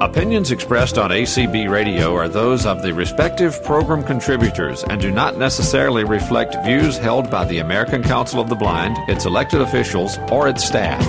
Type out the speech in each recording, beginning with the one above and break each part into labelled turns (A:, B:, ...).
A: Opinions expressed on ACB Radio are those of the respective program contributors and do not necessarily reflect views held by the American Council of the Blind, its elected officials, or its staff.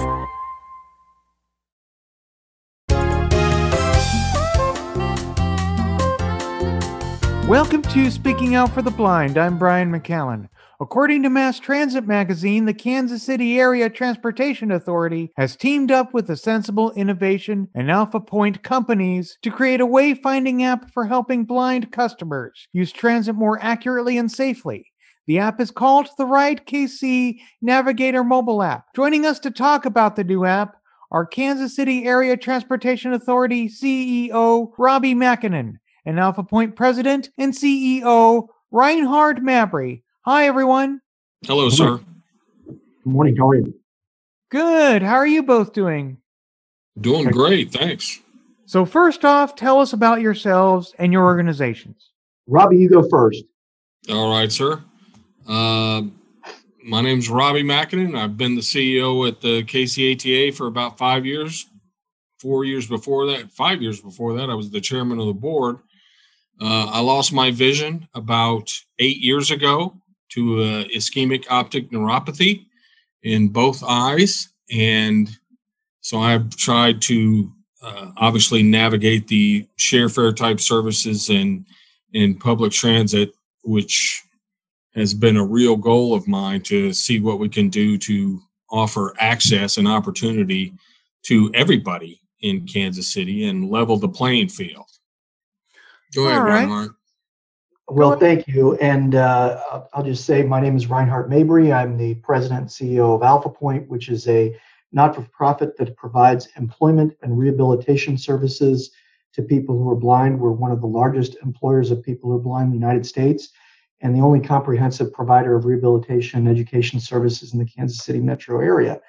B: Welcome to Speaking Out for the Blind. I'm Brian McCallan. According to Mass Transit Magazine, the Kansas City Area Transportation Authority has teamed up with the Sensible Innovation and Alphapointe companies to create a wayfinding app for helping blind customers use transit more accurately and safely. The app is called the Ride KC Navigator mobile app. Joining us to talk about the new app are Kansas City Area Transportation Authority CEO Robbie Makinen and Alphapointe President and CEO Reinhard Mabry. Hi, everyone.
C: Hello, sir.
D: Good morning. How are you?
B: Good. How are you both doing?
C: Doing great. Thanks.
B: So, first off, tell us about yourselves and your organizations.
D: Robbie, you go first.
C: All right, sir. Uh, my is Robbie Makinen. I've been the CEO at the KCATA for about five years. Four years before that, five years before that, I was the chairman of the board. Uh, I lost my vision about eight years ago to uh, ischemic optic neuropathy in both eyes. And so I've tried to uh, obviously navigate the share fare type services and in public transit, which has been a real goal of mine to see what we can do to offer access and opportunity to everybody in Kansas City and level the playing field. Go ahead, right. Reinhard.
D: Well, thank you. And uh, I'll just say my name is Reinhard Mabry. I'm the president and CEO of Alphapointe, which is a not for profit that provides employment and rehabilitation services to people who are blind. We're one of the largest employers of people who are blind in the United States and the only comprehensive provider of rehabilitation and education services in the Kansas City metro area.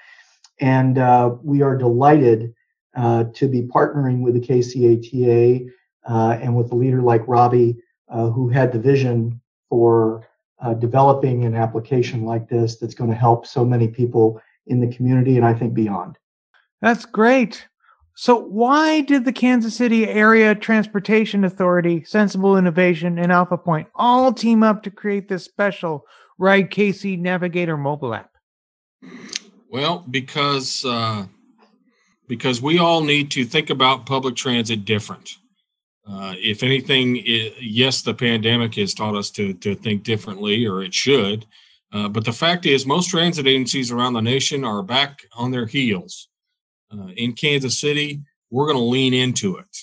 D: And uh, we are delighted uh, to be partnering with the KCATA uh, and with a leader like Robbie who had the vision for uh, developing an application like this that's going to help so many people in the community and I think beyond.
B: That's great. So, why did the Kansas City Area Transportation Authority, Sensible Innovation, and Alphapointe all team up to create this special Ride KC Navigator mobile app?
C: Well, because uh, because we all need to think about public transit different. Uh, if anything, it, yes, the pandemic has taught us to to think differently, or it should. Uh, but the fact is, most transit agencies around the nation are back on their heels. Uh, in Kansas City, we're going to lean into it.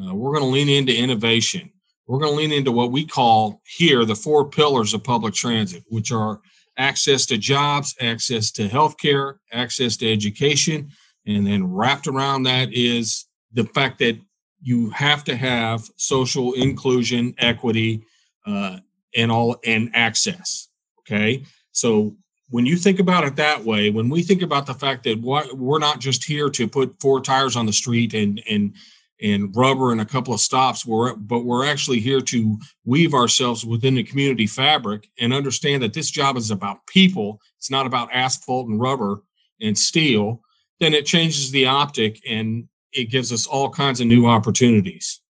C: Uh, we're going to lean into innovation. We're going to lean into what we call here the four pillars of public transit, which are access to jobs, access to healthcare, access to education, and then wrapped around that is the fact that you have to have social inclusion, equity, uh, and all and access. Okay, so when you think about it that way, when we think about the fact that we're not just here to put four tires on the street and and and rubber and a couple of stops, we're, but we're actually here to weave ourselves within the community fabric and understand that this job is about people. It's not about asphalt and rubber and steel. Then it changes the optic and it gives us all kinds of new opportunities.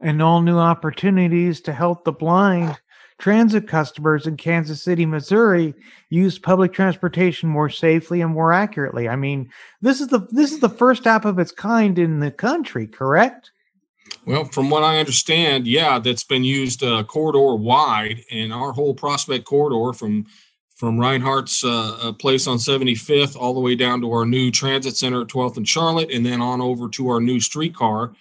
B: And all new opportunities to help the blind transit customers in Kansas City, Missouri use public transportation more safely and more accurately. I mean, this is the this is the first app of its kind in the country, correct?
C: Well, from what I understand, yeah, that's been used uh, corridor wide, and our whole Prospect corridor from from Reinhard's uh, uh, place on 75th all the way down to our new transit center at 12th and Charlotte, and then on over to our new streetcar.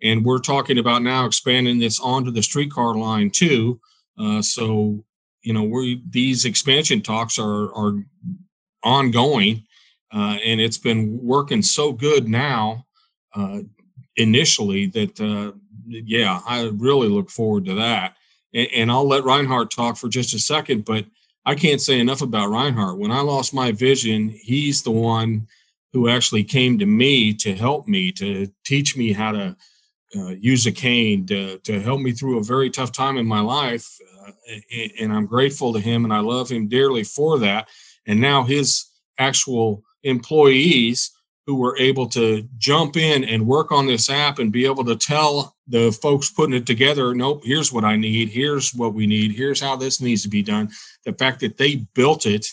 C: And we're talking about now expanding this onto the streetcar line too. Uh, so, you know, we these expansion talks are are ongoing, uh, and it's been working so good now. Uh, initially, that uh, yeah, I really look forward to that. And, and I'll let Reinhard talk for just a second, but I can't say enough about Reinhard. When I lost my vision, he's the one who actually came to me to help me, to teach me how to uh, use a cane, to, to help me through a very tough time in my life. Uh, and I'm grateful to him and I love him dearly for that. And now his actual employees who were able to jump in and work on this app and be able to tell the folks putting it together, nope, here's what I need, here's what we need, here's how this needs to be done. The fact that they built it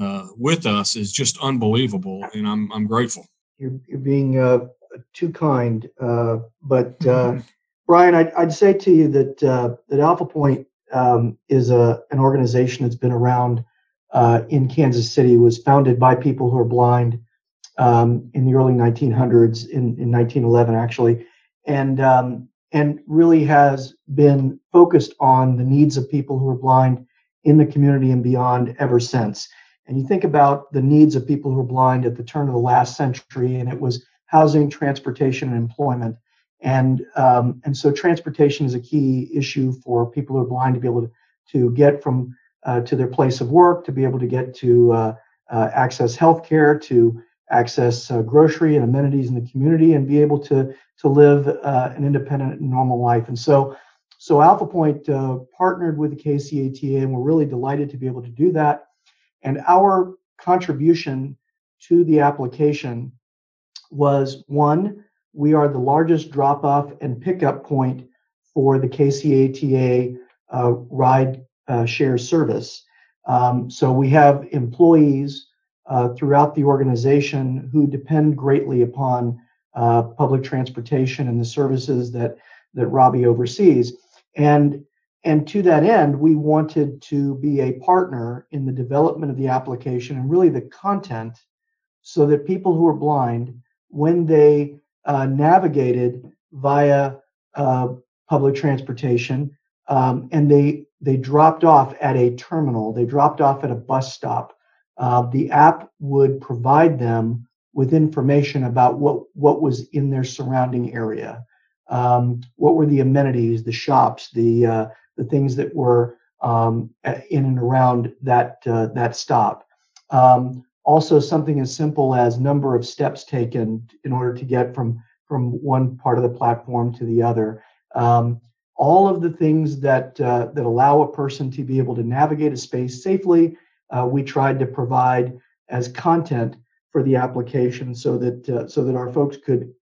C: uh, with us is just unbelievable, and I'm I'm grateful.
D: You're, you're being uh, too kind, uh, but uh. Brian, I'd, I'd, say to you that uh, that Alphapointe um, is a an organization that's been around uh, in Kansas City. Was founded by people who are blind um, in the early 1900s, in, in 1911 actually, and um, and really has been focused on the needs of people who are blind in the community and beyond ever since. And you think about the needs of people who are blind at the turn of the last century, and it was housing, transportation, and employment. And um, and so transportation is a key issue for people who are blind to be able to, to get from uh, to their place of work, to be able to get to uh, uh, access healthcare, to access uh, grocery and amenities in the community and be able to to live uh, an independent and normal life. And so so alphapointe uh, partnered with the kcata and we're really delighted to be able to do that. And our contribution to the application was one we are the largest drop off and pickup point for the kcata uh, ride uh, share service. Um, so we have employees uh, throughout the organization who depend greatly upon uh, public transportation and the services that that Robbie oversees. And and to that end, we wanted to be a partner in the development of the application and really the content, so that people who are blind, when they uh, navigated via uh, public transportation, um, and they they dropped off at a terminal, they dropped off at a bus stop, uh, the app would provide them with information about what, what was in their surrounding area. Um, what were the amenities, the shops, the, uh, the things that were um, in and around that, uh, that stop. Um, also, something as simple as number of steps taken in order to get from, from one part of the platform to the other. Um, all of the things that, uh, that allow a person to be able to navigate a space safely uh, we tried to provide as content for the application so that uh, so that our folks could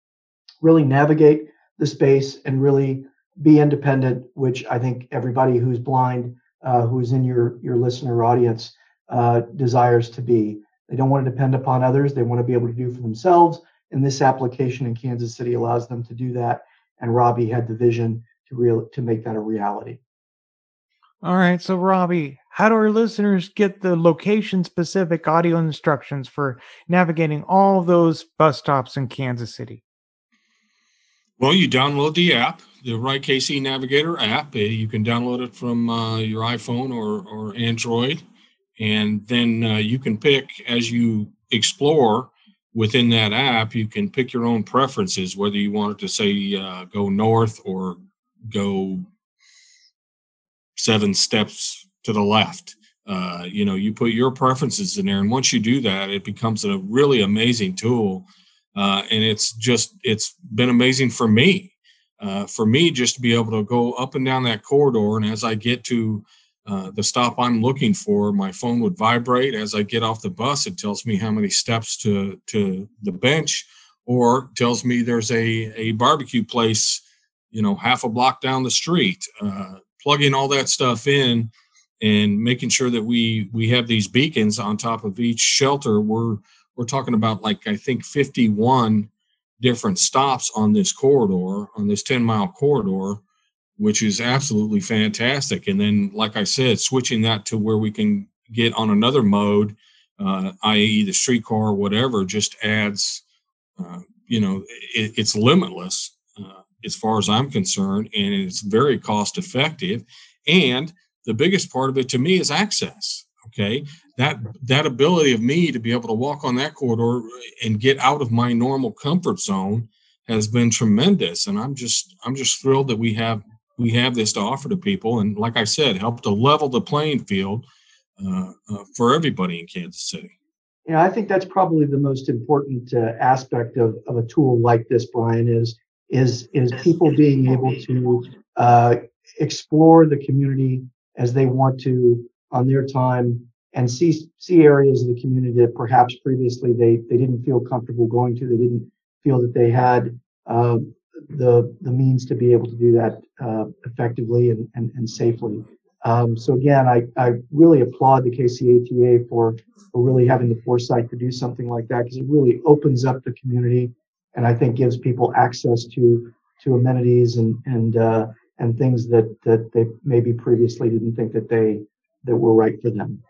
D: really navigate the space and really be independent which i think everybody who's blind uh, who's in your your listener audience uh, desires to be. They don't want to depend upon others. They want to be able to do for themselves. And this application in kansas city allows them to do that. And robbie had the vision to real to make that a reality.
B: All right. So robbie how do our listeners get the location specific audio instructions for navigating all those bus stops in Kansas City?
C: Well, you download the app, the Ride KC Navigator app. Uh, you can download it from uh, your iPhone or, or Android. And then uh, you can pick as you explore within that app, you can pick your own preferences, whether you want it to say uh, go north or go seven steps to the left. Uh, you know, you put your preferences in there, and once you do that, it becomes a really amazing tool. Uh, and it's just it's been amazing for me. Uh, for me, just to be able to go up and down that corridor, and as I get to uh, the stop I'm looking for, my phone would vibrate. As I get off the bus, it tells me how many steps to to the bench, or tells me there's a a barbecue place, you know, half a block down the street. Uh, plugging all that stuff in and making sure that we we have these beacons on top of each shelter. We're we're talking about like i think 51 different stops on this corridor on this 10 mile corridor which is absolutely fantastic. And then like i said switching that to where we can get on another mode uh, i.e the streetcar or whatever just adds uh, you know it, it's limitless uh, as far as i'm concerned and it's very cost effective. And the biggest part of it to me is access okay? That that ability of me to be able to walk on that corridor and get out of my normal comfort zone has been tremendous and i'm just i'm just thrilled that we have we have this to offer to people and like i said help to level the playing field uh, uh, for everybody in kansas city.
D: Yeah i think that's probably the most important uh, aspect of, of a tool like this brian is is is people being able to uh, explore the community as they want to on their time and see see areas of the community that perhaps previously they they didn't feel comfortable going to. They didn't feel that they had uh, the the means to be able to do that uh, effectively and, and, and safely. Um, so again, I, I really applaud the KCATA for, for really having the foresight to do something like that because it really opens up the community and I think gives people access to to amenities and and uh, and things that that they maybe previously didn't think that they that were right for them.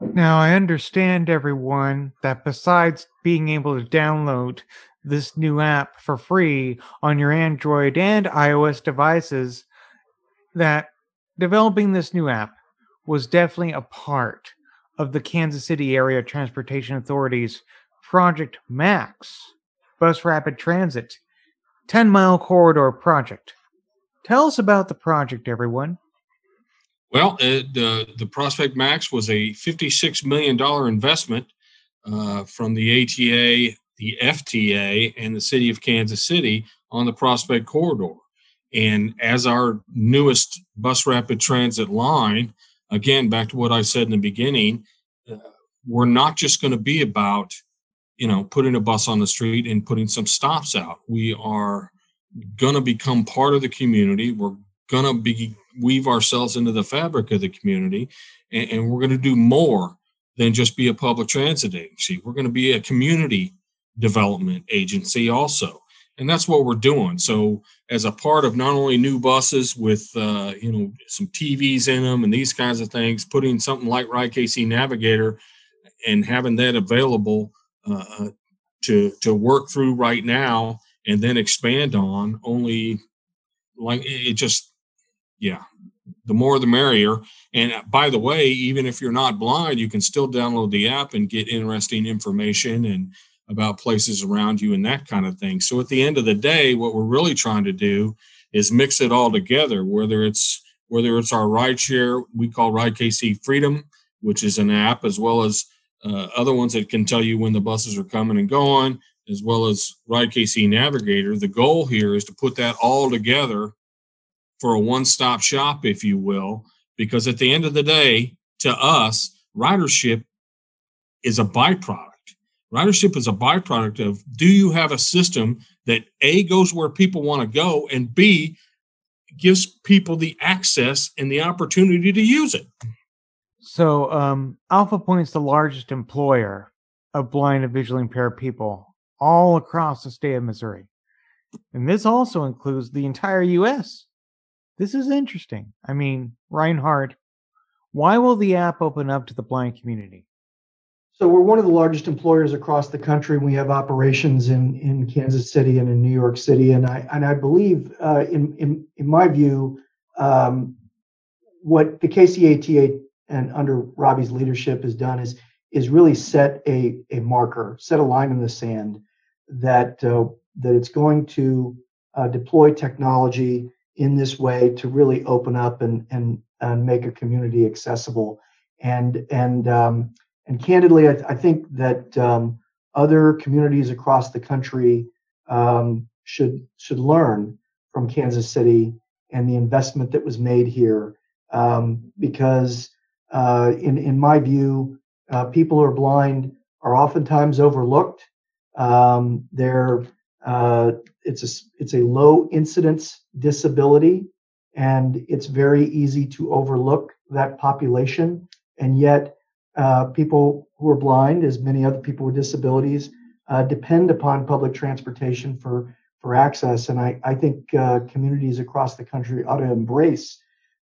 B: Now I understand everyone that besides being able to download this new app for free on your Android and iOS devices that developing this new app was definitely a part of the Kansas City Area Transportation Authority's Prospect Max Bus Rapid Transit 10 mile corridor project. Tell us about the project, everyone.
C: Well, it, uh, the Prospect Max was a $56 million investment uh, from the ATA the FTA and the city of Kansas City on the Prospect Corridor. And as our newest bus rapid transit line, again, back to what I said in the beginning, uh, we're not just going to be about, you know, putting a bus on the street and putting some stops out. We are going to become part of the community. We're going to be weave ourselves into the fabric of the community, and, and we're going to do more than just be a public transit agency. We're going to be a community development agency also and that's what we're doing so as a part of not only new buses with uh, you know some tvs in them and these kinds of things putting something like ride kc navigator and having that available uh, to to work through right now and then expand on only like it just yeah the more the merrier and by the way even if you're not blind you can still download the app and get interesting information and about places around you and that kind of thing. So at the end of the day, what we're really trying to do is mix it all together, whether it's whether it's our ride share, we call Ride KC Freedom, which is an app, as well as uh, other ones that can tell you when the buses are coming and going, as well as Ride KC Navigator. The goal here is to put that all together for a one-stop shop, if you will, because at the end of the day, to us, ridership is a byproduct Ridership is a byproduct of do you have a system that A goes where people want to go and B gives people the access and the opportunity to use it.
B: So, um, Alphapointe's the largest employer of blind and visually impaired people all across the state of Missouri. And this also includes the entire US. This is interesting. I mean, Reinhard, why will the app open up to the blind community?
D: So we're one of the largest employers across the country. We have operations in, in Kansas City and in New York City, and I and I believe, uh, in, in in my view, um, what the KCATA and under Robbie's leadership has done is is really set a a marker, set a line in the sand that uh, that it's going to uh, deploy technology in this way to really open up and and and make a community accessible and and um, and candidly, I, I think that um, other communities across the country um, should should learn from Kansas City and the investment that was made here, um, because uh, in in my view, uh, people who are blind are oftentimes overlooked. Um, they're uh, it's a it's a low incidence disability, and it's very easy to overlook that population, and yet uh, people who are blind, as many other people with disabilities, uh, depend upon public transportation for for access. And I, I think uh, communities across the country ought to embrace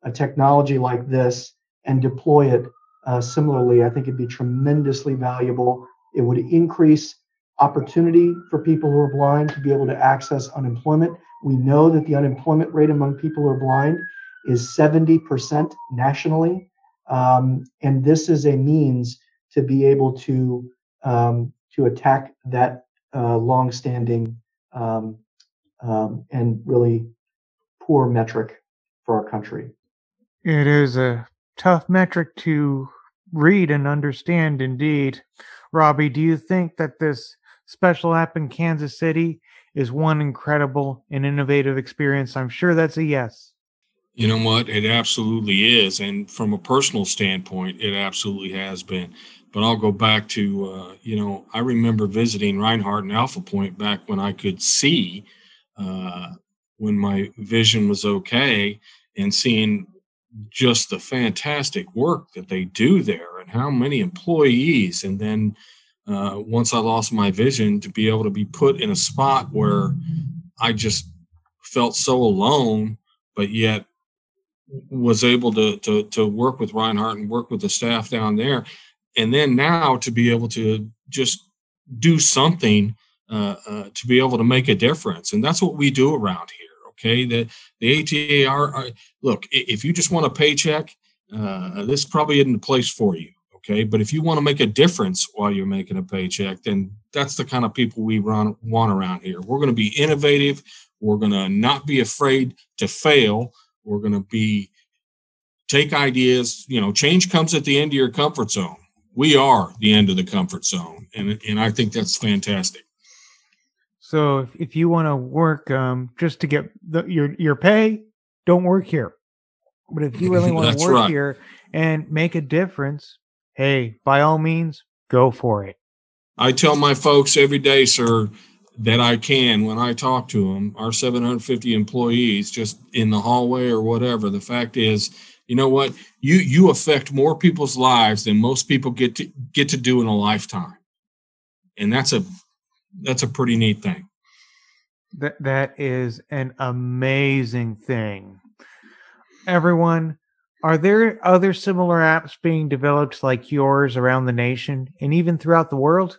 D: a technology like this and deploy it uh, similarly. I think it'd be tremendously valuable. It would increase opportunity for people who are blind to be able to access unemployment. We know that the unemployment rate among people who are blind is 70% nationally. Um, and this is a means to be able to um, to attack that uh, long-standing um, um, and really poor metric for our country.
B: It is a tough metric to read and understand, indeed. Robbie, do you think that this special app in Kansas City is one incredible and innovative experience? I'm sure that's a yes.
C: You know what? It absolutely is. And from a personal standpoint, it absolutely has been. But I'll go back to, uh, you know, I remember visiting Reinhard and Alphapointe back when I could see, uh, when my vision was okay, and seeing just the fantastic work that they do there and how many employees. And then uh, once I lost my vision, to be able to be put in a spot where I just felt so alone, but yet was able to, to, to work with Reinhard and work with the staff down there. And then now to be able to just do something uh, uh, to be able to make a difference. And that's what we do around here. Okay. The, the ATA are, are look, if you just want a paycheck, uh, this probably isn't the place for you. Okay. But if you want to make a difference while you're making a paycheck, then that's the kind of people we run, want around here. We're going to be innovative. We're going to not be afraid to fail. We're going to be take ideas. You know, change comes at the end of your comfort zone. We are the end of the comfort zone, and and I think that's fantastic.
B: So if, if you want to work um, just to get the, your your pay, don't work here. But if you really want to work right. here and make a difference, hey, by all means, go for it.
C: I tell my folks every day, sir, that I can when I talk to them, our 750 employees, just in the hallway or whatever. The fact is, you know what? You you affect more people's lives than most people get to get to do in a lifetime, and that's a that's a pretty neat thing.
B: That that is an amazing thing. Everyone, are there other similar apps being developed like yours around the nation and even throughout the world?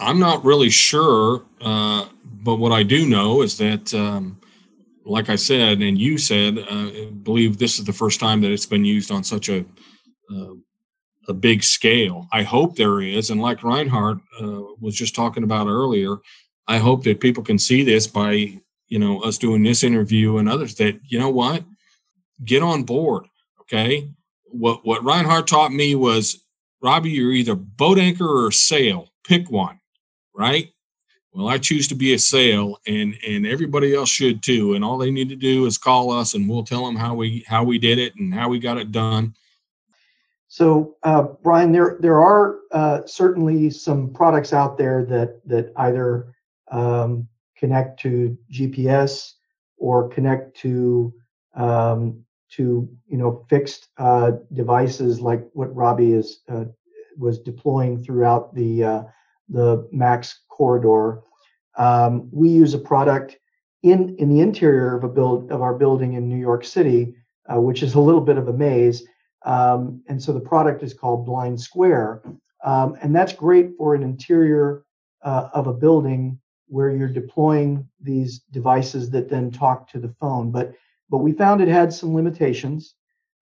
C: I'm not really sure, uh, but what I do know is that, um, like I said, and you said, uh, I believe this is the first time that it's been used on such a uh, a big scale. I hope there is, and like Reinhard uh, was just talking about earlier, I hope that people can see this by you know us doing this interview and others. That you know what, get on board. Okay, what what Reinhard taught me was, Robbie, you're either boat anchor or sail. Pick one, right? Well, I choose to be a sail, and and everybody else should too. And all they need to do is call us, and we'll tell them how we how we did it and how we got it done.
D: So, uh, Brian, there there are uh, certainly some products out there that that either um, connect to GPS or connect to um, to you know fixed uh, devices like what Robbie is uh, was deploying throughout the uh, the Max corridor. Um, we use a product in in the interior of a build of our building in New York City, uh, which is a little bit of a maze. Um, and so the product is called Blind Square, um, and that's great for an interior uh, of a building where you're deploying these devices that then talk to the phone. But but we found it had some limitations.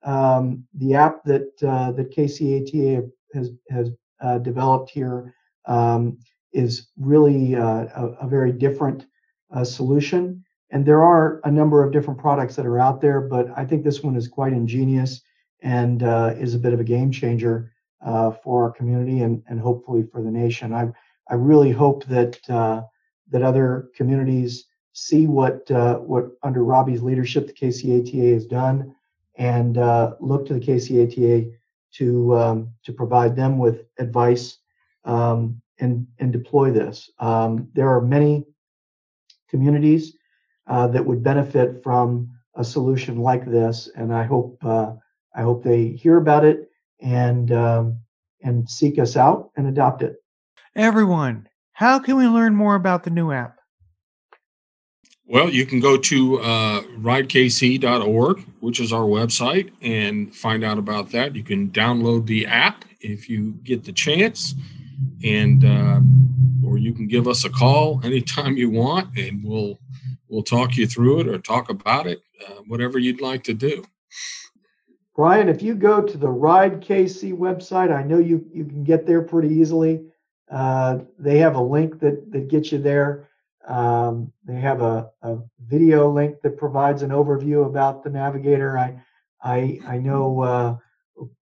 D: Um, the app that uh, that KCATA has has uh, developed here um, is really uh, a, a, very different uh, solution. And there are a number of different products that are out there, but I think this one is quite ingenious and uh, is a bit of a game changer uh, for our community and, and hopefully for the nation. I I really hope that that other communities see what uh, what under Robbie's leadership the KCATA has done and look to the KCATA to um, to provide them with advice um, and and deploy this. Um, there are many communities uh, that would benefit from a solution like this, and I hope uh, I hope they hear about it and um, and seek us out and adopt it.
B: Everyone, how can we learn more about the new app?
C: Well, you can go to uh, ridekc.org, which is our website, and find out about that. You can download the app if you get the chance, and uh, or you can give us a call anytime you want, and we'll we'll talk you through it or talk about it, uh, whatever you'd like to do.
D: Brian, if you go to the Ride KC website, I know you you can get there pretty easily. Uh, they have a link that that gets you there um, they have a, a, video link that provides an overview about the navigator. I I, I know uh,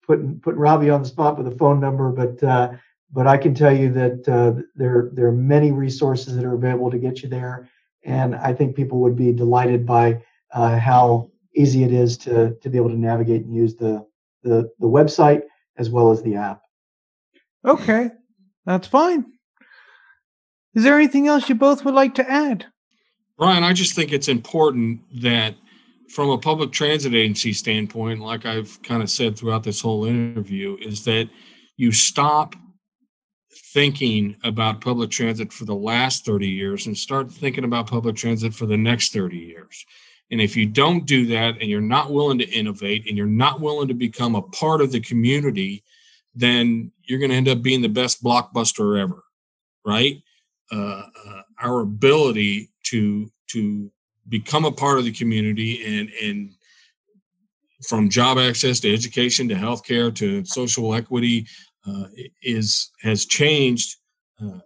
D: putting putting Robbie on the spot with a phone number, but uh, but I can tell you that uh, there there are many resources that are available to get you there, and I think people would be delighted by uh, how easy it is to to be able to navigate and use the the, the website as well as the app.
B: Okay, that's fine. Is there anything else you both would like to add?
C: Brian, I just think it's important that from a public transit agency standpoint, like I've kind of said throughout this whole interview, is that you stop thinking about public transit for the last 30 years and start thinking about public transit for the next 30 years. And if you don't do that and you're not willing to innovate and you're not willing to become a part of the community, then you're going to end up being the best blockbuster ever, right? Uh, uh, our ability to to become a part of the community and and from job access to education to healthcare to social equity uh, is has changed uh,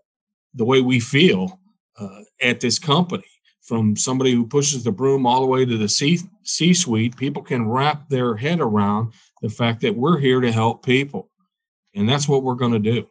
C: the way we feel uh, at this company from somebody who pushes the broom all the way to the C C suite, people can wrap their head around the fact that we're here to help people, and that's what we're going to do.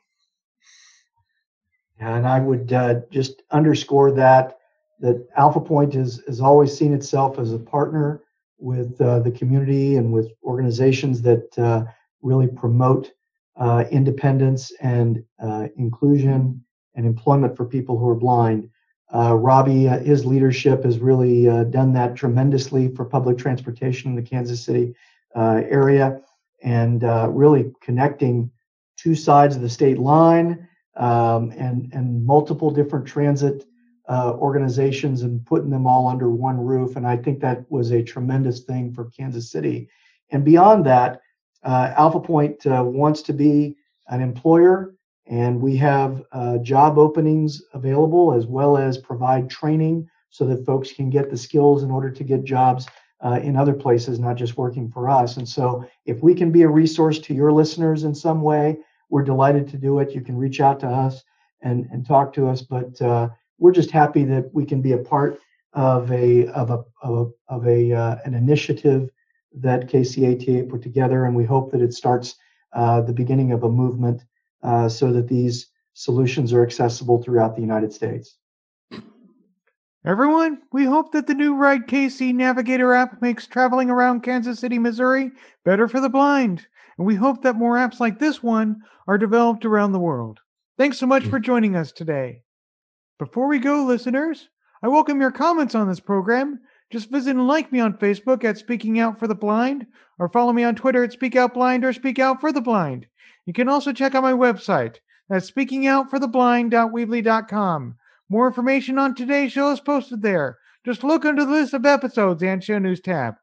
D: And I would uh, just underscore that that Alphapointe has has always seen itself as a partner with uh, the community and with organizations that uh, really promote uh, independence and uh, inclusion and employment for people who are blind. Uh, Robbie, his leadership has really done that tremendously for public transportation in the Kansas City area and really connecting two sides of the state line um, and, and multiple different transit uh, organizations and putting them all under one roof. And I think that was a tremendous thing for Kansas City. And beyond that, Alphapointe wants to be an employer and we have uh, job openings available as well as provide training so that folks can get the skills in order to get jobs uh, in other places, not just working for us. And so, if we can be a resource to your listeners in some way, we're delighted to do it. You can reach out to us and, and talk to us, but uh, we're just happy that we can be a part of a of a of a, of a uh, an initiative that KCATA put together, and we hope that it starts uh, the beginning of a movement uh, so that these solutions are accessible throughout the United States.
B: Everyone, we hope that the new Ride KC Navigator app makes traveling around Kansas City, Missouri better for the blind. And we hope that more apps like this one are developed around the world. Thanks so much hmm. for joining us today. Before we go, listeners, I welcome your comments on this program. Just visit and like me on Facebook at Speaking Out for the Blind, or follow me on Twitter at Speak Out Blind or Speak Out for the Blind. You can also check out my website. That's speakingoutfortheblind.weebly.com. More information on today's show is posted there. Just look under the list of episodes and show news tab.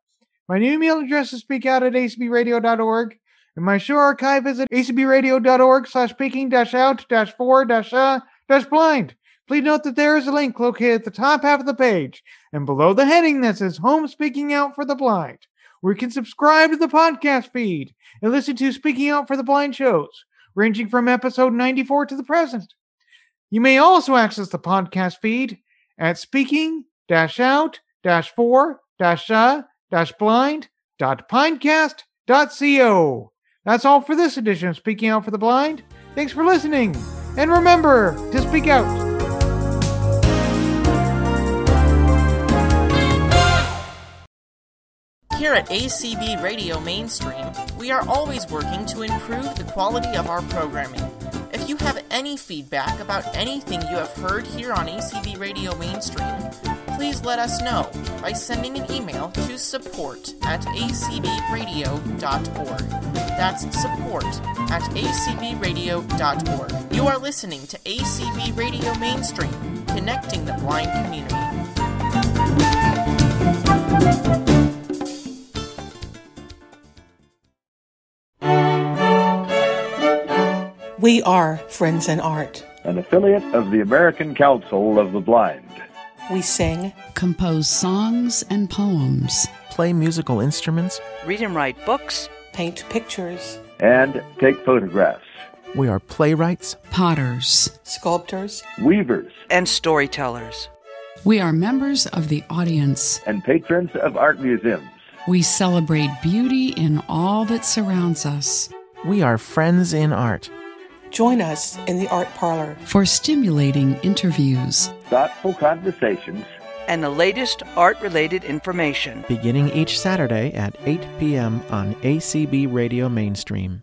B: My new email address is speakout at acbradio.org, and my show archive is at acbradio.org slash speaking dash out dash four dash uh dash blind. Please note that there is a link located at the top half of the page and below the heading that says Home Speaking Out for the Blind where you can subscribe to the podcast feed and listen to Speaking Out for the Blind shows, ranging from episode 94 to the present. You may also access the podcast feed at speaking out for uh blind pinecast.co. That's all for this edition of Speaking Out for the Blind. Thanks for listening, and remember to speak out.
E: Here at ACB Radio Mainstream, we are always working to improve the quality of our programming. If you have any feedback about anything you have heard here on ACB Radio Mainstream, please let us know by sending an email to support at acbradio.org. That's support at acbradio.org. You are listening to ACB Radio Mainstream, connecting the blind community.
F: We are Friends in Art,
G: an affiliate of the American Council of the Blind.
F: We sing,
H: compose songs and poems,
I: play musical instruments,
J: read and write books,
F: paint pictures,
G: and take photographs.
I: We are playwrights,
H: potters,
F: sculptors,
G: weavers,
J: and storytellers.
H: We are members of the audience
G: and patrons of art museums.
H: We celebrate beauty in all that surrounds us.
I: We are friends in art.
F: Join us in the art parlor
H: for stimulating interviews,
G: thoughtful conversations,
J: and the latest art related information.
I: Beginning each Saturday at 8 p.m. on ACB Radio Mainstream.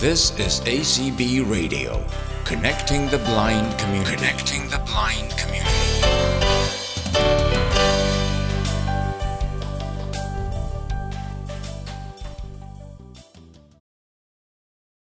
K: This is ACB Radio, connecting the blind community. Connecting the blind